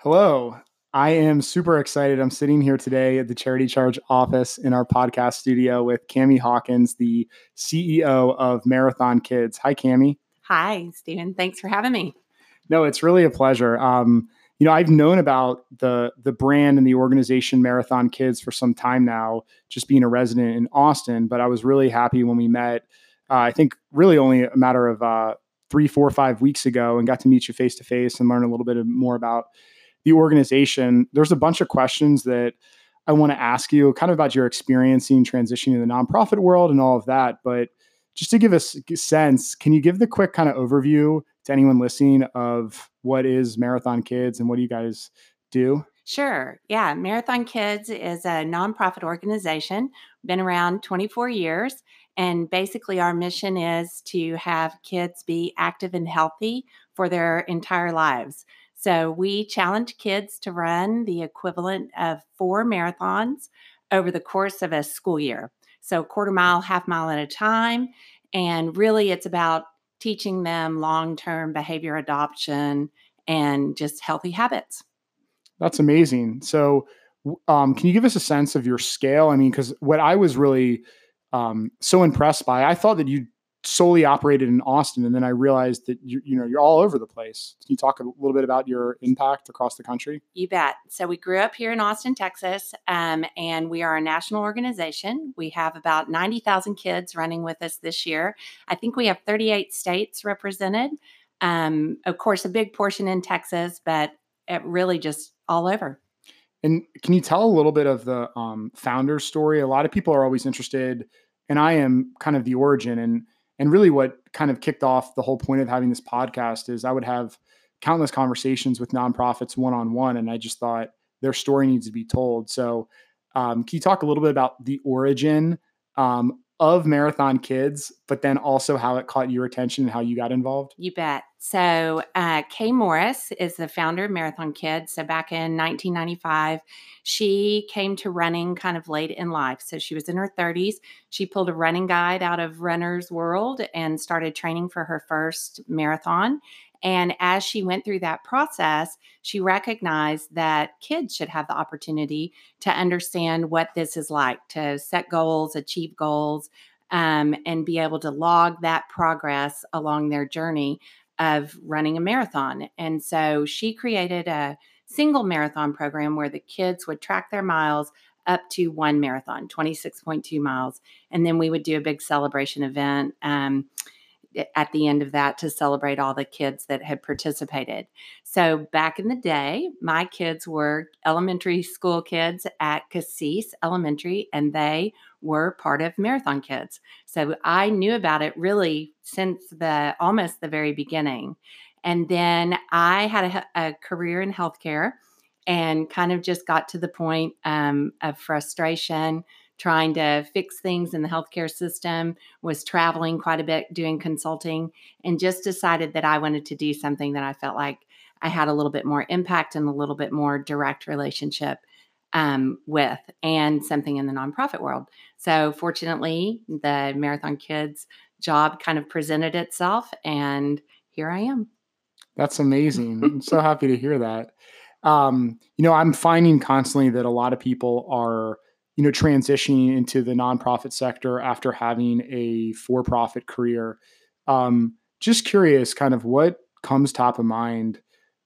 Hello. I am super excited. I'm sitting here today at the Charity Charge office in our podcast studio with Cami Hawkins, the CEO of Marathon Kids. Hi, Cami. Hi, Stephen. Thanks for having me. No, it's really a pleasure. Um, you know, I've known about the the brand and the organization Marathon Kids for some time now, just being a resident in Austin. But I was really happy when we met. Uh, I think really only a matter of uh, three, four, five weeks ago, and got to meet you face to face and learn a little bit more about the organization, there's a bunch of questions that I want to ask you, kind of about your experiencing transitioning to the nonprofit world and all of that. But just to give us a sense, can you give the quick kind of overview to anyone listening of what is Marathon Kids and what do you guys do? Sure. Yeah. Marathon Kids is a nonprofit organization, been around 24 years. And basically, our mission is to have kids be active and healthy for their entire lives. So we challenge kids to run the equivalent of four marathons over the course of a school year. So quarter mile, half mile at a time. And really, it's about teaching them long term behavior adoption and just healthy habits. That's amazing. So, um, can you give us a sense of your scale? I mean, because what I was really um, so impressed by, I thought that you solely operated in Austin, and then I realized that you you know you're all over the place. Can you talk a little bit about your impact across the country? You bet. So we grew up here in Austin, Texas, um, and we are a national organization. We have about ninety thousand kids running with us this year. I think we have thirty eight states represented. Um, of course, a big portion in Texas, but it really just all over. And can you tell a little bit of the um, founder story? A lot of people are always interested, and I am kind of the origin and and really what kind of kicked off the whole point of having this podcast is I would have countless conversations with nonprofits one on one, and I just thought their story needs to be told. So, um, can you talk a little bit about the origin um, of Marathon Kids, but then also how it caught your attention and how you got involved? You bet. So, uh, Kay Morris is the founder of Marathon Kids. So, back in 1995, she came to running kind of late in life. So, she was in her 30s. She pulled a running guide out of Runner's World and started training for her first marathon. And as she went through that process, she recognized that kids should have the opportunity to understand what this is like to set goals, achieve goals, um, and be able to log that progress along their journey of running a marathon. And so she created a single marathon program where the kids would track their miles up to one marathon, 26.2 miles. And then we would do a big celebration event. Um, at the end of that to celebrate all the kids that had participated. So back in the day, my kids were elementary school kids at Casis Elementary, and they were part of Marathon Kids. So I knew about it really since the almost the very beginning. And then I had a, a career in healthcare and kind of just got to the point um, of frustration trying to fix things in the healthcare system, was traveling quite a bit doing consulting, and just decided that I wanted to do something that I felt like I had a little bit more impact and a little bit more direct relationship um, with, and something in the nonprofit world. So, fortunately, the Marathon Kids job kind of presented itself, and here I am. That's amazing. I'm so happy to hear that. Um, you know, I'm finding constantly that a lot of people are you know, transitioning into the nonprofit sector after having a for-profit career. Um, just curious, kind of what comes top of mind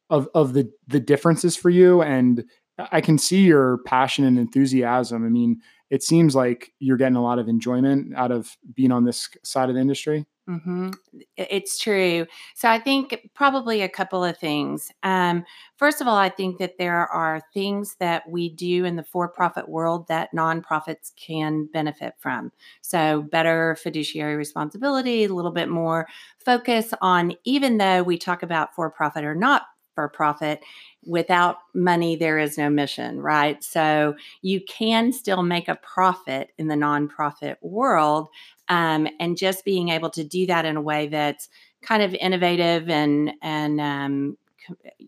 of of the the differences for you, and I can see your passion and enthusiasm. I mean, it seems like you're getting a lot of enjoyment out of being on this side of the industry. Mm-hmm. It's true. So I think probably a couple of things. Um, first of all, I think that there are things that we do in the for profit world that nonprofits can benefit from. So better fiduciary responsibility, a little bit more focus on, even though we talk about for profit or not for profit, without money, there is no mission, right? So you can still make a profit in the nonprofit world um, and just being able to do that in a way that's kind of innovative and and um,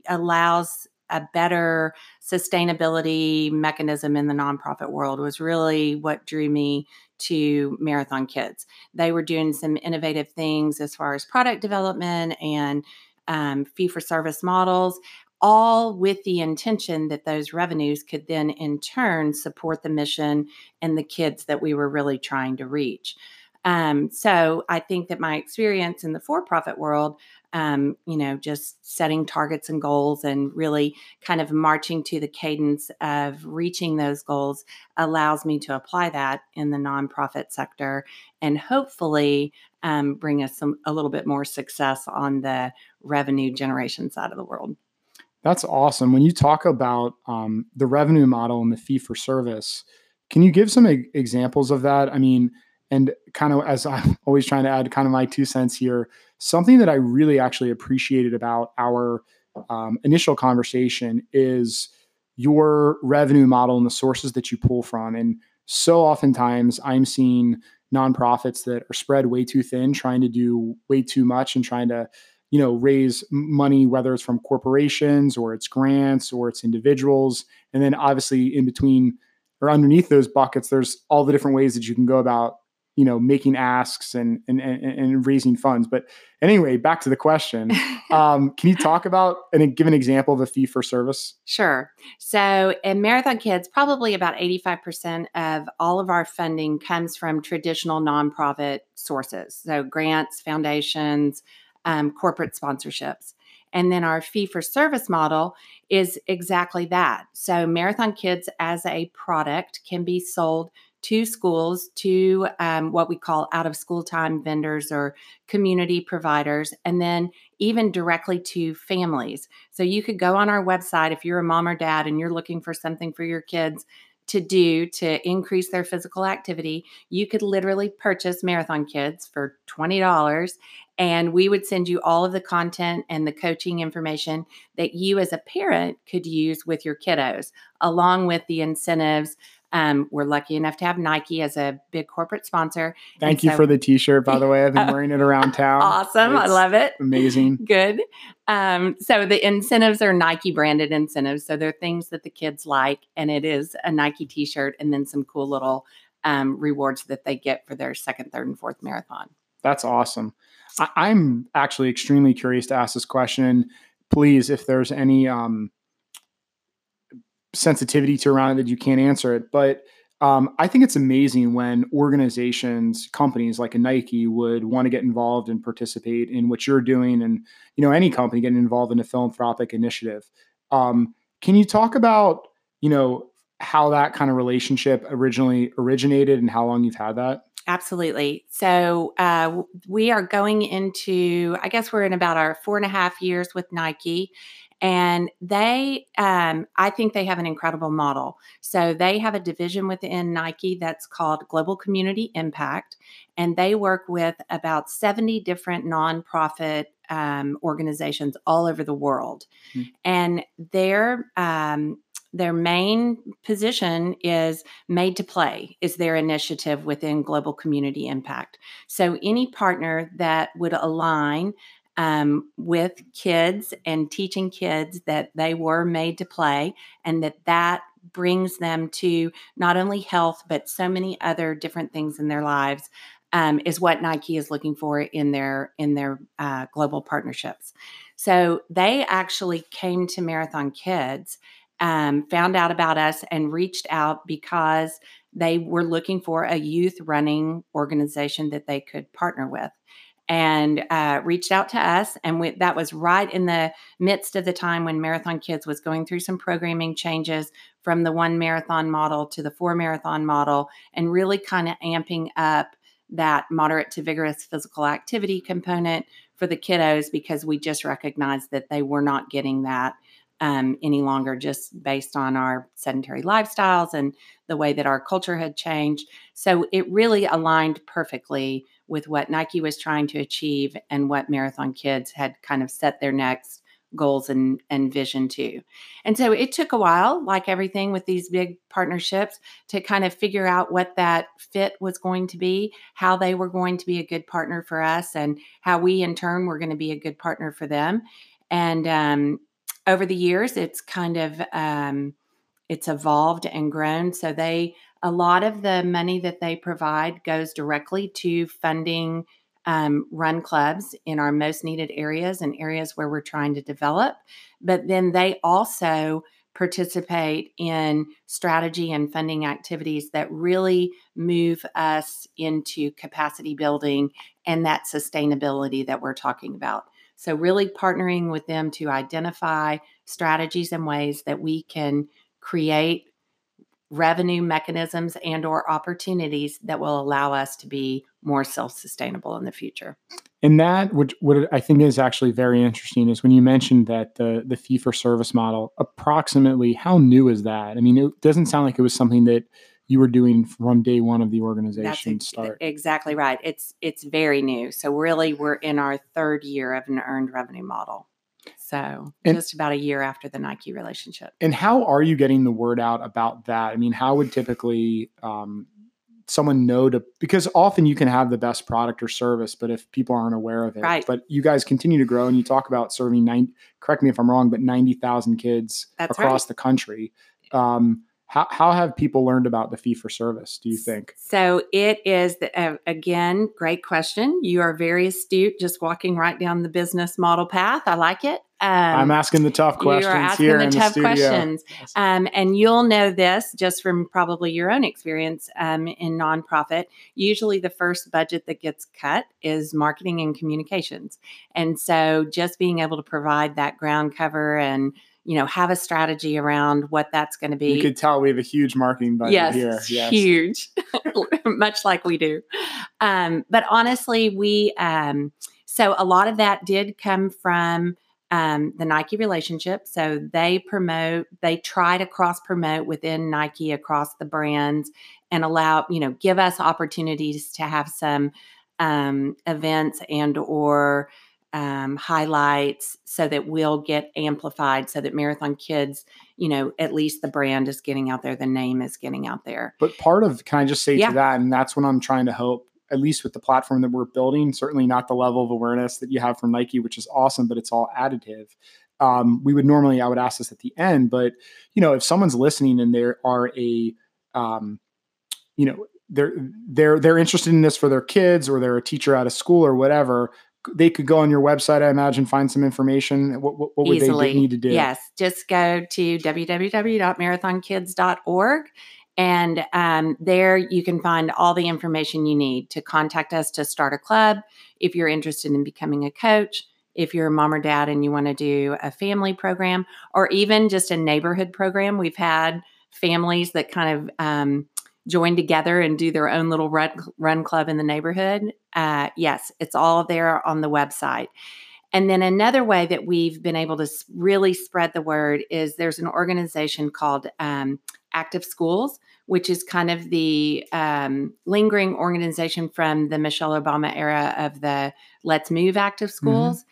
allows a better sustainability mechanism in the nonprofit world was really what drew me to Marathon Kids. They were doing some innovative things as far as product development and um, fee for service models all with the intention that those revenues could then in turn support the mission and the kids that we were really trying to reach. Um, so I think that my experience in the for profit world, um, you know, just setting targets and goals and really kind of marching to the cadence of reaching those goals allows me to apply that in the nonprofit sector and hopefully um, bring us some a little bit more success on the revenue generation side of the world. That's awesome. When you talk about um, the revenue model and the fee for service, can you give some e- examples of that? I mean, and kind of as I'm always trying to add kind of my two cents here, something that I really actually appreciated about our um, initial conversation is your revenue model and the sources that you pull from. And so oftentimes I'm seeing nonprofits that are spread way too thin, trying to do way too much and trying to you know raise money whether it's from corporations or it's grants or it's individuals and then obviously in between or underneath those buckets there's all the different ways that you can go about you know making asks and and and, and raising funds. But anyway back to the question. Um, can you talk about and give an example of a fee for service? Sure. So in marathon kids probably about 85% of all of our funding comes from traditional nonprofit sources. So grants foundations um, corporate sponsorships. And then our fee for service model is exactly that. So marathon kids as a product can be sold to schools, to um, what we call out of school time vendors or community providers, and then even directly to families. So you could go on our website if you're a mom or dad and you're looking for something for your kids to do to increase their physical activity, you could literally purchase Marathon Kids for $20 and we would send you all of the content and the coaching information that you as a parent could use with your kiddos, along with the incentives um, we're lucky enough to have Nike as a big corporate sponsor. Thank and you so, for the T-shirt, by the way. I've been wearing it around town. Awesome, it's I love it. Amazing, good. Um, so the incentives are Nike branded incentives, so they're things that the kids like, and it is a Nike T-shirt and then some cool little um, rewards that they get for their second, third, and fourth marathon. That's awesome. I- I'm actually extremely curious to ask this question. Please, if there's any um, sensitivity to around it that you can't answer it. But um, I think it's amazing when organizations, companies like a Nike would want to get involved and participate in what you're doing, and you know any company getting involved in a philanthropic initiative. Um, can you talk about you know how that kind of relationship originally originated and how long you've had that? Absolutely. So uh, we are going into, I guess we're in about our four and a half years with Nike. And they, um, I think they have an incredible model. So they have a division within Nike that's called Global Community Impact, and they work with about 70 different nonprofit um, organizations all over the world. Mm-hmm. And their um, their main position is made to play is their initiative within global community impact so any partner that would align um, with kids and teaching kids that they were made to play and that that brings them to not only health but so many other different things in their lives um, is what Nike is looking for in their in their uh, global partnerships. So they actually came to Marathon Kids, um, found out about us, and reached out because they were looking for a youth running organization that they could partner with and uh, reached out to us. And we, that was right in the midst of the time when Marathon Kids was going through some programming changes from the one marathon model to the four marathon model, and really kind of amping up that moderate to vigorous physical activity component for the kiddos because we just recognized that they were not getting that um, any longer just based on our sedentary lifestyles and the way that our culture had changed. So it really aligned perfectly with what Nike was trying to achieve and what Marathon Kids had kind of set their next goals and, and vision to. And so it took a while, like everything with these big partnerships, to kind of figure out what that fit was going to be, how they were going to be a good partner for us, and how we in turn were going to be a good partner for them. And um, over the years, it's kind of um, it's evolved and grown. So they a lot of the money that they provide goes directly to funding um, run clubs in our most needed areas and areas where we're trying to develop. But then they also participate in strategy and funding activities that really move us into capacity building and that sustainability that we're talking about. So, really partnering with them to identify strategies and ways that we can create revenue mechanisms and or opportunities that will allow us to be more self-sustainable in the future. And that which what i think is actually very interesting is when you mentioned that the the fee for service model approximately how new is that? I mean it doesn't sound like it was something that you were doing from day one of the organization That's start. exactly right. It's it's very new. So really we're in our third year of an earned revenue model so and, just about a year after the Nike relationship. And how are you getting the word out about that? I mean, how would typically um, someone know to because often you can have the best product or service, but if people aren't aware of it, right. but you guys continue to grow and you talk about serving nine. Correct me if I'm wrong, but ninety thousand kids That's across right. the country. Um, how, how have people learned about the fee for service, do you think? So it is, the, uh, again, great question. You are very astute, just walking right down the business model path. I like it. Um, I'm asking the tough questions you are asking here the tough the questions, um, and you'll know this just from probably your own experience um, in nonprofit. Usually, the first budget that gets cut is marketing and communications, and so just being able to provide that ground cover and you know have a strategy around what that's going to be. You could tell we have a huge marketing budget yes, here. Yes, huge, much like we do. Um, but honestly, we um, so a lot of that did come from um, the Nike relationship. So they promote, they try to cross promote within Nike across the brands and allow, you know, give us opportunities to have some um, events and or um, highlights so that we'll get amplified so that marathon kids you know at least the brand is getting out there the name is getting out there but part of can i just say Yeah. to that and that's what i'm trying to hope at least with the platform that we're building certainly not the level of awareness that you have from nike which is awesome but it's all additive. Um, we would normally i would ask this at the end but you know if someone's listening and there are a um, you know they're they're they're interested in this for their kids or they're a teacher at a school or whatever they could go on your website i imagine find some information. What, what, what would easily they need to do? Yes. Just go to www.marathonkids.org and um, there you can find all the information you need to contact us to start a club if you're interested in becoming a coach if you're a mom or dad and you want to do a family program or even just a neighborhood program. We've had families that kind of um, join together and do their own little run, run club in the neighborhood. Uh, yes it's all there on the website and then another way that we've been able to really spread the word is there's an organization called um, Active Schools, which is kind of the um, lingering organization from the Michelle Obama era of the Let's Move Active Schools.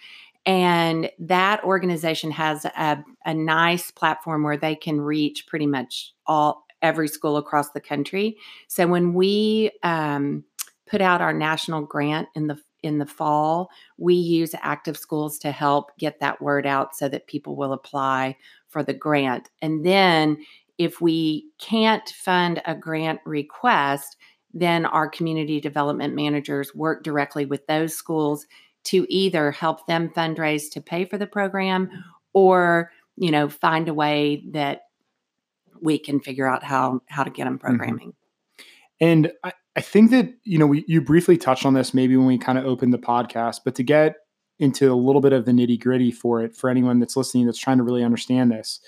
And that organization has a, a nice platform where they can reach pretty much all every school across the country. So when we um, put out our national grant in the in the fall, we use active schools to help get that word out so that people will apply for the grant. And then if we can't fund a grant request, then our community development managers work directly with those schools to either help them fundraise to pay for the program or, you know, find a way that we can figure out how how to get them mm-hmm. programming. And I, I think that, you know, we, you briefly touched on this maybe when we kind of opened the podcast, but to get into a little bit of the nitty gritty for it, for anyone that's listening that's trying to really understand this,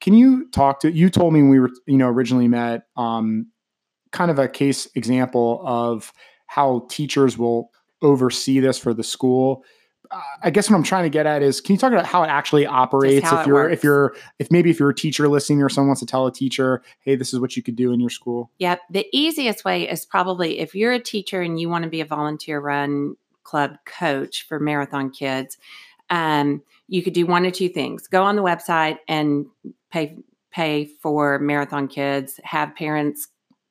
can you talk to, you told me when we were, you know, originally met, um, kind of a case example of how teachers will oversee this for the school. I guess what I'm trying to get at is, can you talk about how it actually operates? if you're, if you're, if maybe if you're a teacher listening or someone wants to tell a teacher, hey, this is what you could do in your school. Yep. The easiest way is probably if you're a teacher and you want to be a volunteer run club coach for marathon kids, um, you could do one of two things: go on the website and pay pay for marathon kids, have parents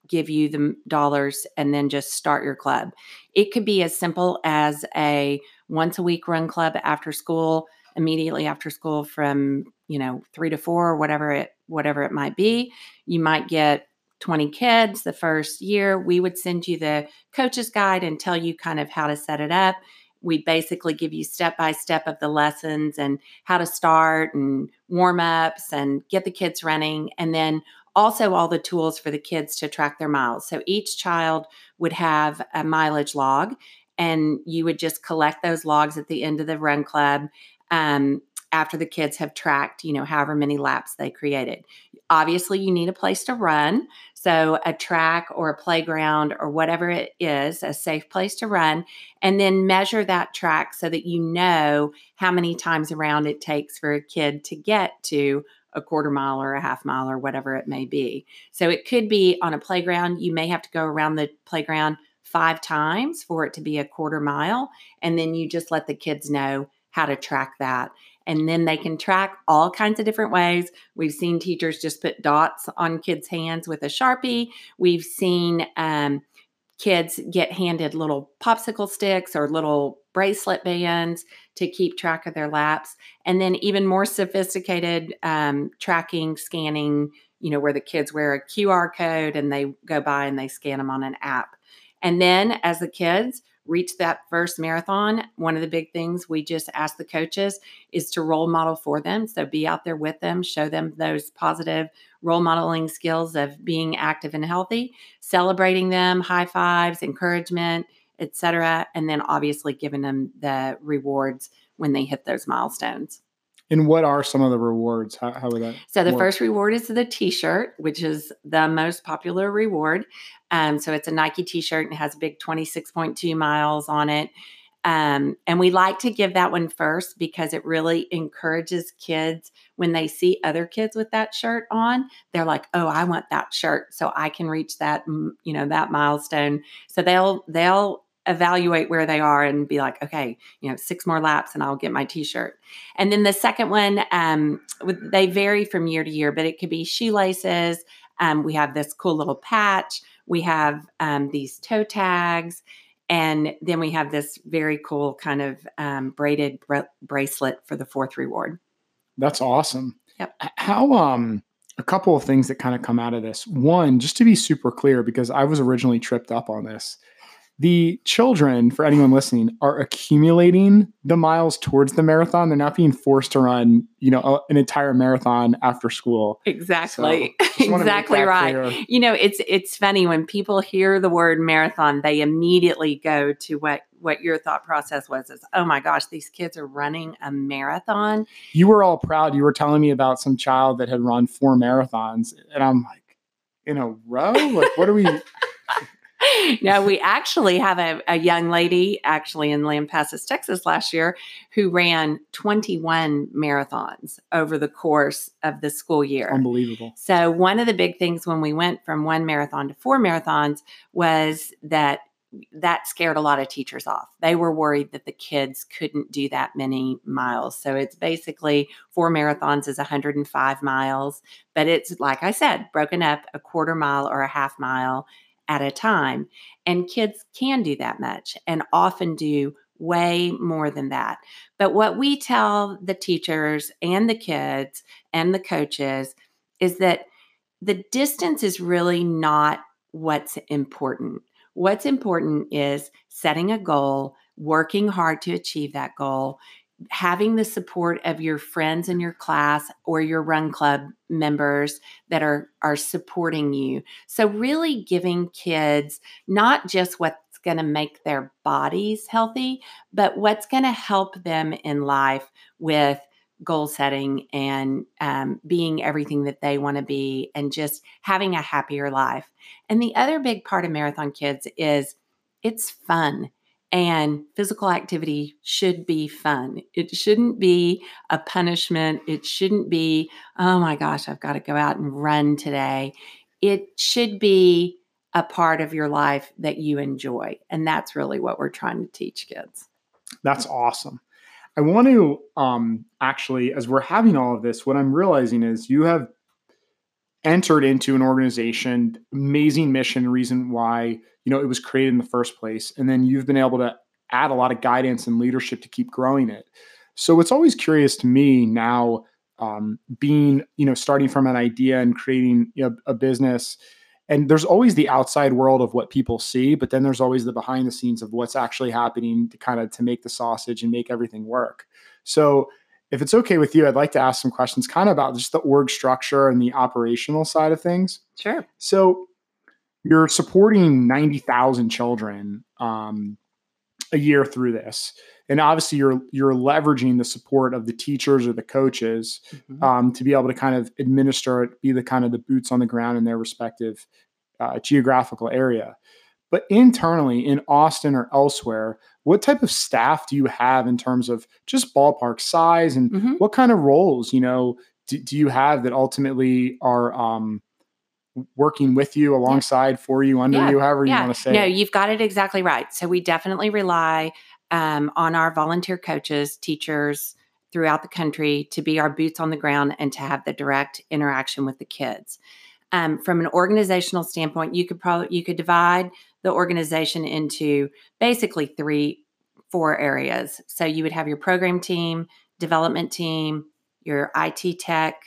give you the dollars, and then just start your club. It could be as simple as a once a week run club after school, immediately after school from you know three to four or whatever it whatever it might be. You might get 20 kids the first year, we would send you the coach's guide and tell you kind of how to set it up. We basically give you step by step of the lessons and how to start and warm ups and get the kids running. And then also all the tools for the kids to track their miles. So each child would have a mileage log, and you would just collect those logs at the end of the run club. Um, after the kids have tracked, you know, however many laps they created. Obviously, you need a place to run. So, a track or a playground or whatever it is, a safe place to run, and then measure that track so that you know how many times around it takes for a kid to get to a quarter mile or a half mile or whatever it may be. So, it could be on a playground, you may have to go around the playground five times for it to be a quarter mile. And then you just let the kids know how to track that and then they can track all kinds of different ways. We've seen teachers just put dots on kids' hands with a Sharpie. We've seen um, kids get handed little popsicle sticks or little bracelet bands to keep track of their laps. And then even more sophisticated um, tracking, scanning, you know, where the kids wear a QR code and they go by and they scan them on an app. And then as the kids, reach that first marathon, one of the big things we just ask the coaches is to role model for them. So be out there with them, show them those positive role modeling skills of being active and healthy, celebrating them, high fives, encouragement, etc., and then obviously giving them the rewards when they hit those milestones. And what are some of the rewards? How, how would that? So the work? first reward is the T-shirt, which is the most popular reward. Um, so it's a Nike T-shirt and it has a big 26.2 miles on it. Um, and we like to give that one first because it really encourages kids when they see other kids with that shirt on. They're like, "Oh, I want that shirt, so I can reach that, you know, that milestone." So they'll they'll evaluate where they are and be like, okay, you know, six more laps and I'll get my t-shirt. And then the second one, um, they vary from year to year, but it could be shoelaces. Um, we have this cool little patch. We have um, these toe tags. And then we have this very cool kind of um, braided bra- bracelet for the fourth reward. That's awesome. Yep. How, um, a couple of things that kind of come out of this. One, just to be super clear, because I was originally tripped up on this the children, for anyone listening, are accumulating the miles towards the marathon. They're not being forced to run, you know, an entire marathon after school. Exactly. So exactly right. Clear. You know, it's it's funny when people hear the word marathon, they immediately go to what what your thought process was is, oh my gosh, these kids are running a marathon. You were all proud. You were telling me about some child that had run four marathons. And I'm like, in a row? Like, what are we no, we actually have a, a, young lady actually in Lampasas, Texas last year who ran 21 marathons over the course of the school year. Unbelievable. So, one of the big things when we went from one marathon to four marathons was that that scared a lot of teachers off. They were worried that the kids couldn't do that many miles. So it's basically four marathons is 105 miles, but it's like I said, broken up a quarter mile or a half mile at a time. And kids can do that much and often do way more than that. But what we tell the teachers and the kids and the coaches is that the distance is really not what's important. What's important is setting a goal, working hard to achieve that goal, having the support of your friends in your class or your run club members that are are supporting you. So really giving kids not just what's going to make their bodies healthy but what's going to help them in life with goal setting and um, being everything that they want to be and just having a happier life. And the other big part of marathon kids is it's fun and physical activity should be fun. It shouldn't be a punishment. It shouldn't be, oh my gosh, I've got to go out and run today. It should be a part of your life that you enjoy. And that's really what we're trying to teach kids. That's awesome. I want to um, actually, as we're having all of this, what I'm realizing is you have entered into an organization, amazing mission, reason why you know it was created in the first place, and then you've been able to add a lot of guidance and leadership to keep growing it. So it's always curious to me now, um, being you know starting from an idea and creating you know, a business and there's always the outside world of what people see but then there's always the behind the scenes of what's actually happening to kind of to make the sausage and make everything work so if it's okay with you i'd like to ask some questions kind of about just the org structure and the operational side of things. Sure. So you're supporting 90,000 children um, a year through this and obviously you're you're leveraging the support of the teachers or the coaches mm-hmm. um, to be able to kind of administer it be the kind of the boots on the ground in their respective uh, geographical area but internally in austin or elsewhere what type of staff do you have in terms of just ballpark size and mm-hmm. what kind of roles you know do, do, you have that ultimately are um, working with you alongside yeah. for you under yeah. you however yeah. you want to say no you've got it exactly right so we definitely rely um, on our volunteer coaches, teachers throughout the country to be our boots on the ground and to have the direct interaction with the kids. Um, from an organizational standpoint, you could probably you could divide the organization into basically three, four areas. So you would have your program team, development team, your IT tech,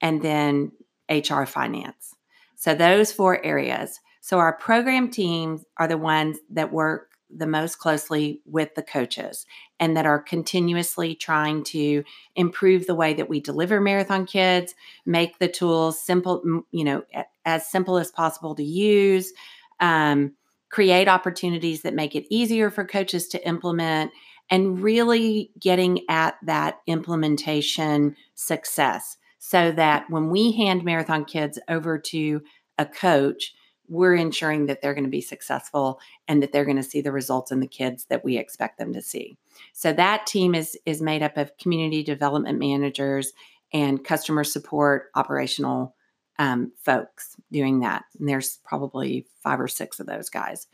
and then HR finance. So those four areas. So our program teams are the ones that work the most closely with the coaches and that are continuously trying to improve the way that we deliver marathon kids make the tools simple you know as simple as possible to use um, create opportunities that make it easier for coaches to implement and really getting at that implementation success so that when we hand marathon kids over to a coach we're ensuring that they're going to be successful and that they're going to see the results in the kids that we expect them to see. So that team is is made up of community development managers and customer support operational um, folks doing that. And there's probably five or six of those guys.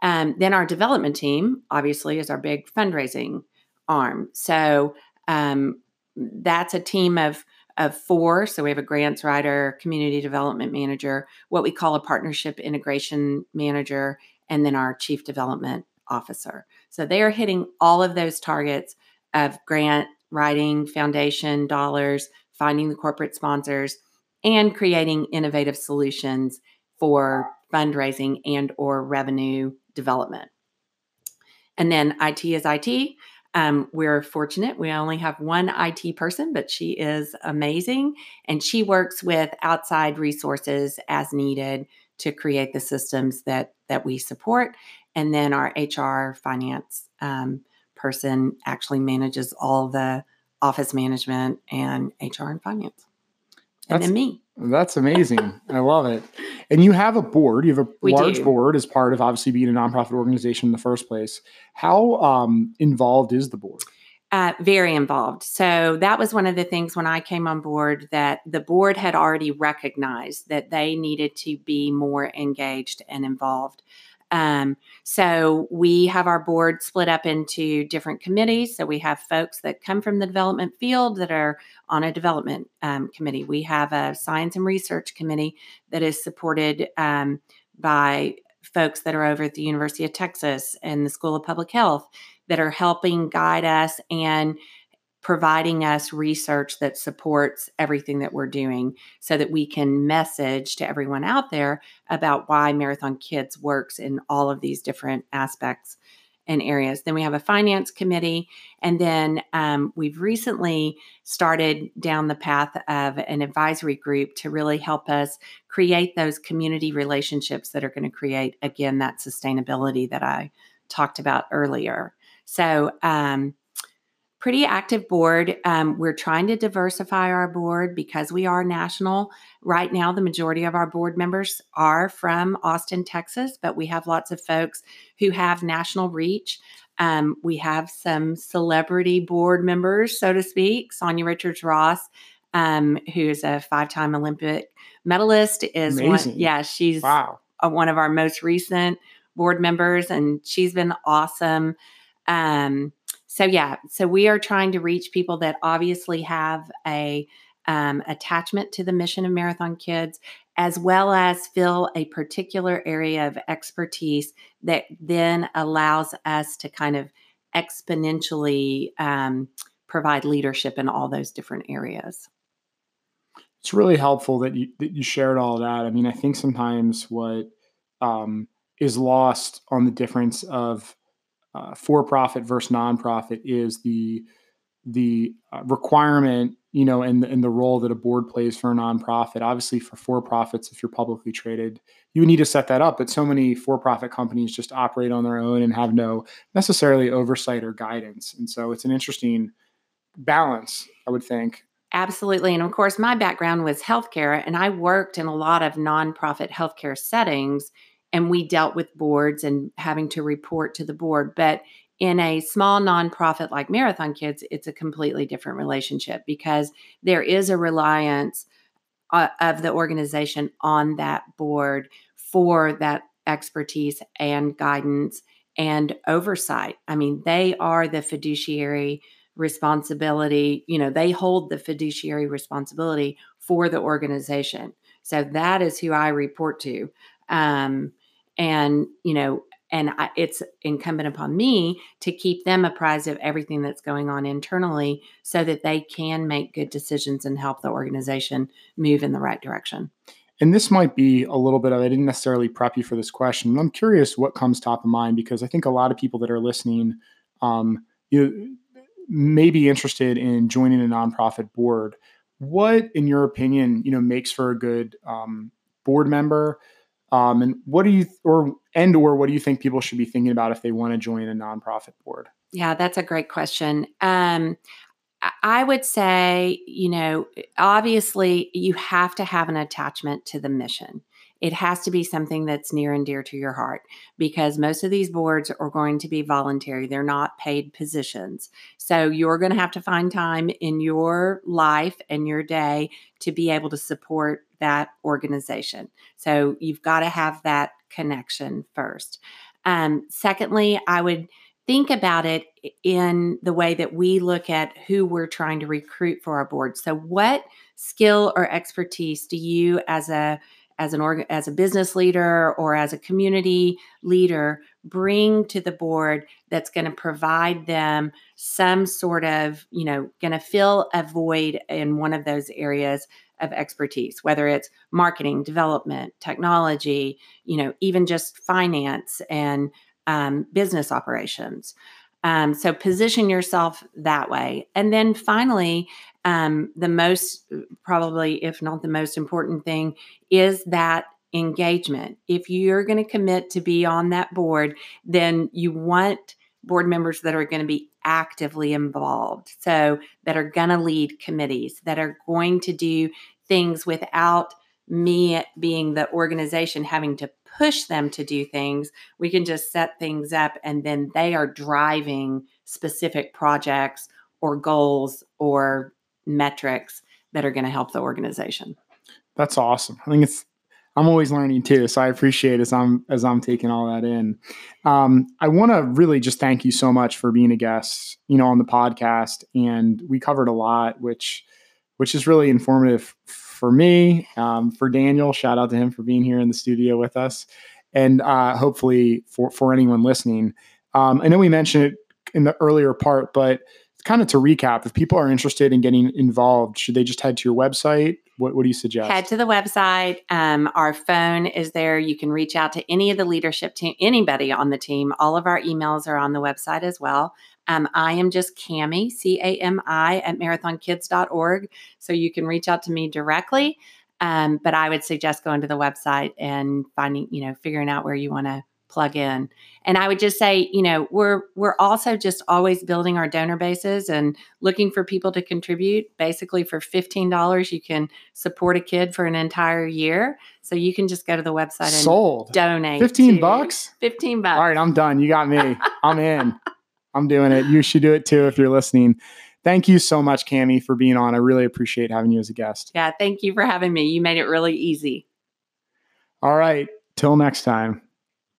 Um, then our development team, obviously, is our big fundraising arm. So um, that's a team of of four. So we have a grants writer, community development manager, what we call a partnership integration manager, and then our chief development officer. So they are hitting all of those targets of grant writing, foundation dollars, finding the corporate sponsors, and creating innovative solutions for fundraising and or revenue development. And then IT is IT. Um, we're fortunate. We only have one IT person, but she is amazing. And she works with outside resources as needed to create the systems that, that we support. And then our HR finance um, person actually manages all the office management and HR and finance. And That's, then me. That's amazing. I love it. And you have a board. You have a we large do. board as part of obviously being a nonprofit organization in the first place. How um, involved is the board? Uh, very involved. So that was one of the things when I came on board that the board had already recognized that they needed to be more engaged and involved. Um, so we have our board split up into different committees. So we have folks that come from the development field that are on a development um, committee. We have a science and research committee that is supported um, by folks that are over at the University of Texas and the School of Public Health that are helping guide us and providing us research that supports everything that we're doing so that we can message to everyone out there about why Marathon Kids works in all of these different aspects and areas. Then we have a finance committee. And then um, we've recently started down the path of an advisory group to really help us create those community relationships that are going to create, again, that sustainability that I talked about earlier. So, um, pretty active board. Um, we're trying to diversify our board because we are national. Right now, the majority of our board members are from Austin, Texas, but we have lots of folks who have national reach. Um, we have some celebrity board members, so to speak. Sanya Richards Ross, um, who is a five time Olympic medalist, is Amazing. one. Yeah, she's wow. a, one of our most recent board members, and she's been awesome. Um, so yeah, so we are trying to reach people that obviously have a um, attachment to the mission of Marathon Kids, as well as fill a particular area of expertise that then allows us to kind of exponentially um, provide leadership in all those different areas. It's really helpful that you that you shared all that. I mean, I think sometimes what um, is lost on the difference of uh, for-profit versus nonprofit is the the uh, requirement, you know, and and the role that a board plays for a nonprofit. Obviously, for for-profits, if you're publicly traded, you need to set that up. But so many for-profit companies just operate on their own and have no necessarily oversight or guidance. And so it's an interesting balance, I would think. Absolutely. And of course, my background was healthcare, and I worked in a lot of nonprofit healthcare settings, and we dealt with boards and having to report to the board. But in a small nonprofit like Marathon Kids, it's a completely different relationship because there is a reliance uh, of the organization on that board for that expertise and guidance and oversight. I mean, they are the fiduciary responsibility, you know, they hold the fiduciary responsibility for the organization. So that is who I report to. Um, and, you know, and I, it's incumbent upon me to keep them apprised of everything that's going on internally so that they can make good decisions and help the organization move in the right direction. And this might be a little bit of, I didn't necessarily prep you for this question. I'm curious what comes top of mind because I think a lot of people that are listening, um, you may be interested in joining a nonprofit board. What, in your opinion, you know, makes for a good um, board member? Um, and what do you, or and or what do you think people should be thinking about if they want to join a nonprofit board? Yeah, that's a great question. Um, I would say, you know, obviously you have to have an attachment to the mission it has to be something that's near and dear to your heart because most of these boards are going to be voluntary. They're not paid positions. So you're going to have to find time in your life and your day to be able to support that organization. So you've got to have that connection first. Um, secondly, I would think about it in the way that we look at who we're trying to recruit for our board. So, what skill or expertise do you, as a as an org- as a business leader or as a community leader bring to the board that's going to provide them some sort of you know going to fill a void in one of those areas of expertise whether it's marketing development technology you know even just finance and um, business operations um, so position yourself that way. And then finally, um, the most, probably, if not the most important thing, is that engagement. If you're going to commit to be on that board, then you want board members that are going to be actively involved. So, that are going to lead committees, that are going to do things without me being the organization having to push them to do things. We can just set things up and then they are driving specific projects or goals or metrics that are going to help the organization. That's awesome. I think it's I'm always learning too, so I appreciate as I'm as I'm taking all that in. Um, I want to really just thank you so much for being a guest, you know, on the podcast, and we covered a lot, which which is really informative for me, um, for Daniel. Shout out to him for being here in the studio with us, and uh, hopefully for for anyone listening. Um, I know we mentioned it in the earlier part, but kind of to recap, if people are interested in getting involved, should they just head to your website? What, what do you suggest? Head to the website. Um, our phone is there. You can reach out to any of the leadership team, anybody on the team. All of our emails are on the website as well. Um, I am just Cami, C A M I, at marathonkids.org. So you can reach out to me directly. Um, but I would suggest going to the website and finding, you know, figuring out where you want to plug in. And I would just say, you know, we're we're also just always building our donor bases and looking for people to contribute. Basically, for fifteen dollars, you can support a kid for an entire year. So you can just go to the website and Sold. donate. Fifteen bucks. Fifteen bucks. All right, I'm done. You got me. I'm in. I'm doing it. You should do it too if you're listening. Thank you so much, Cami, for being on. I really appreciate having you as a guest. Yeah, thank you for having me. You made it really easy. All right. Till next time.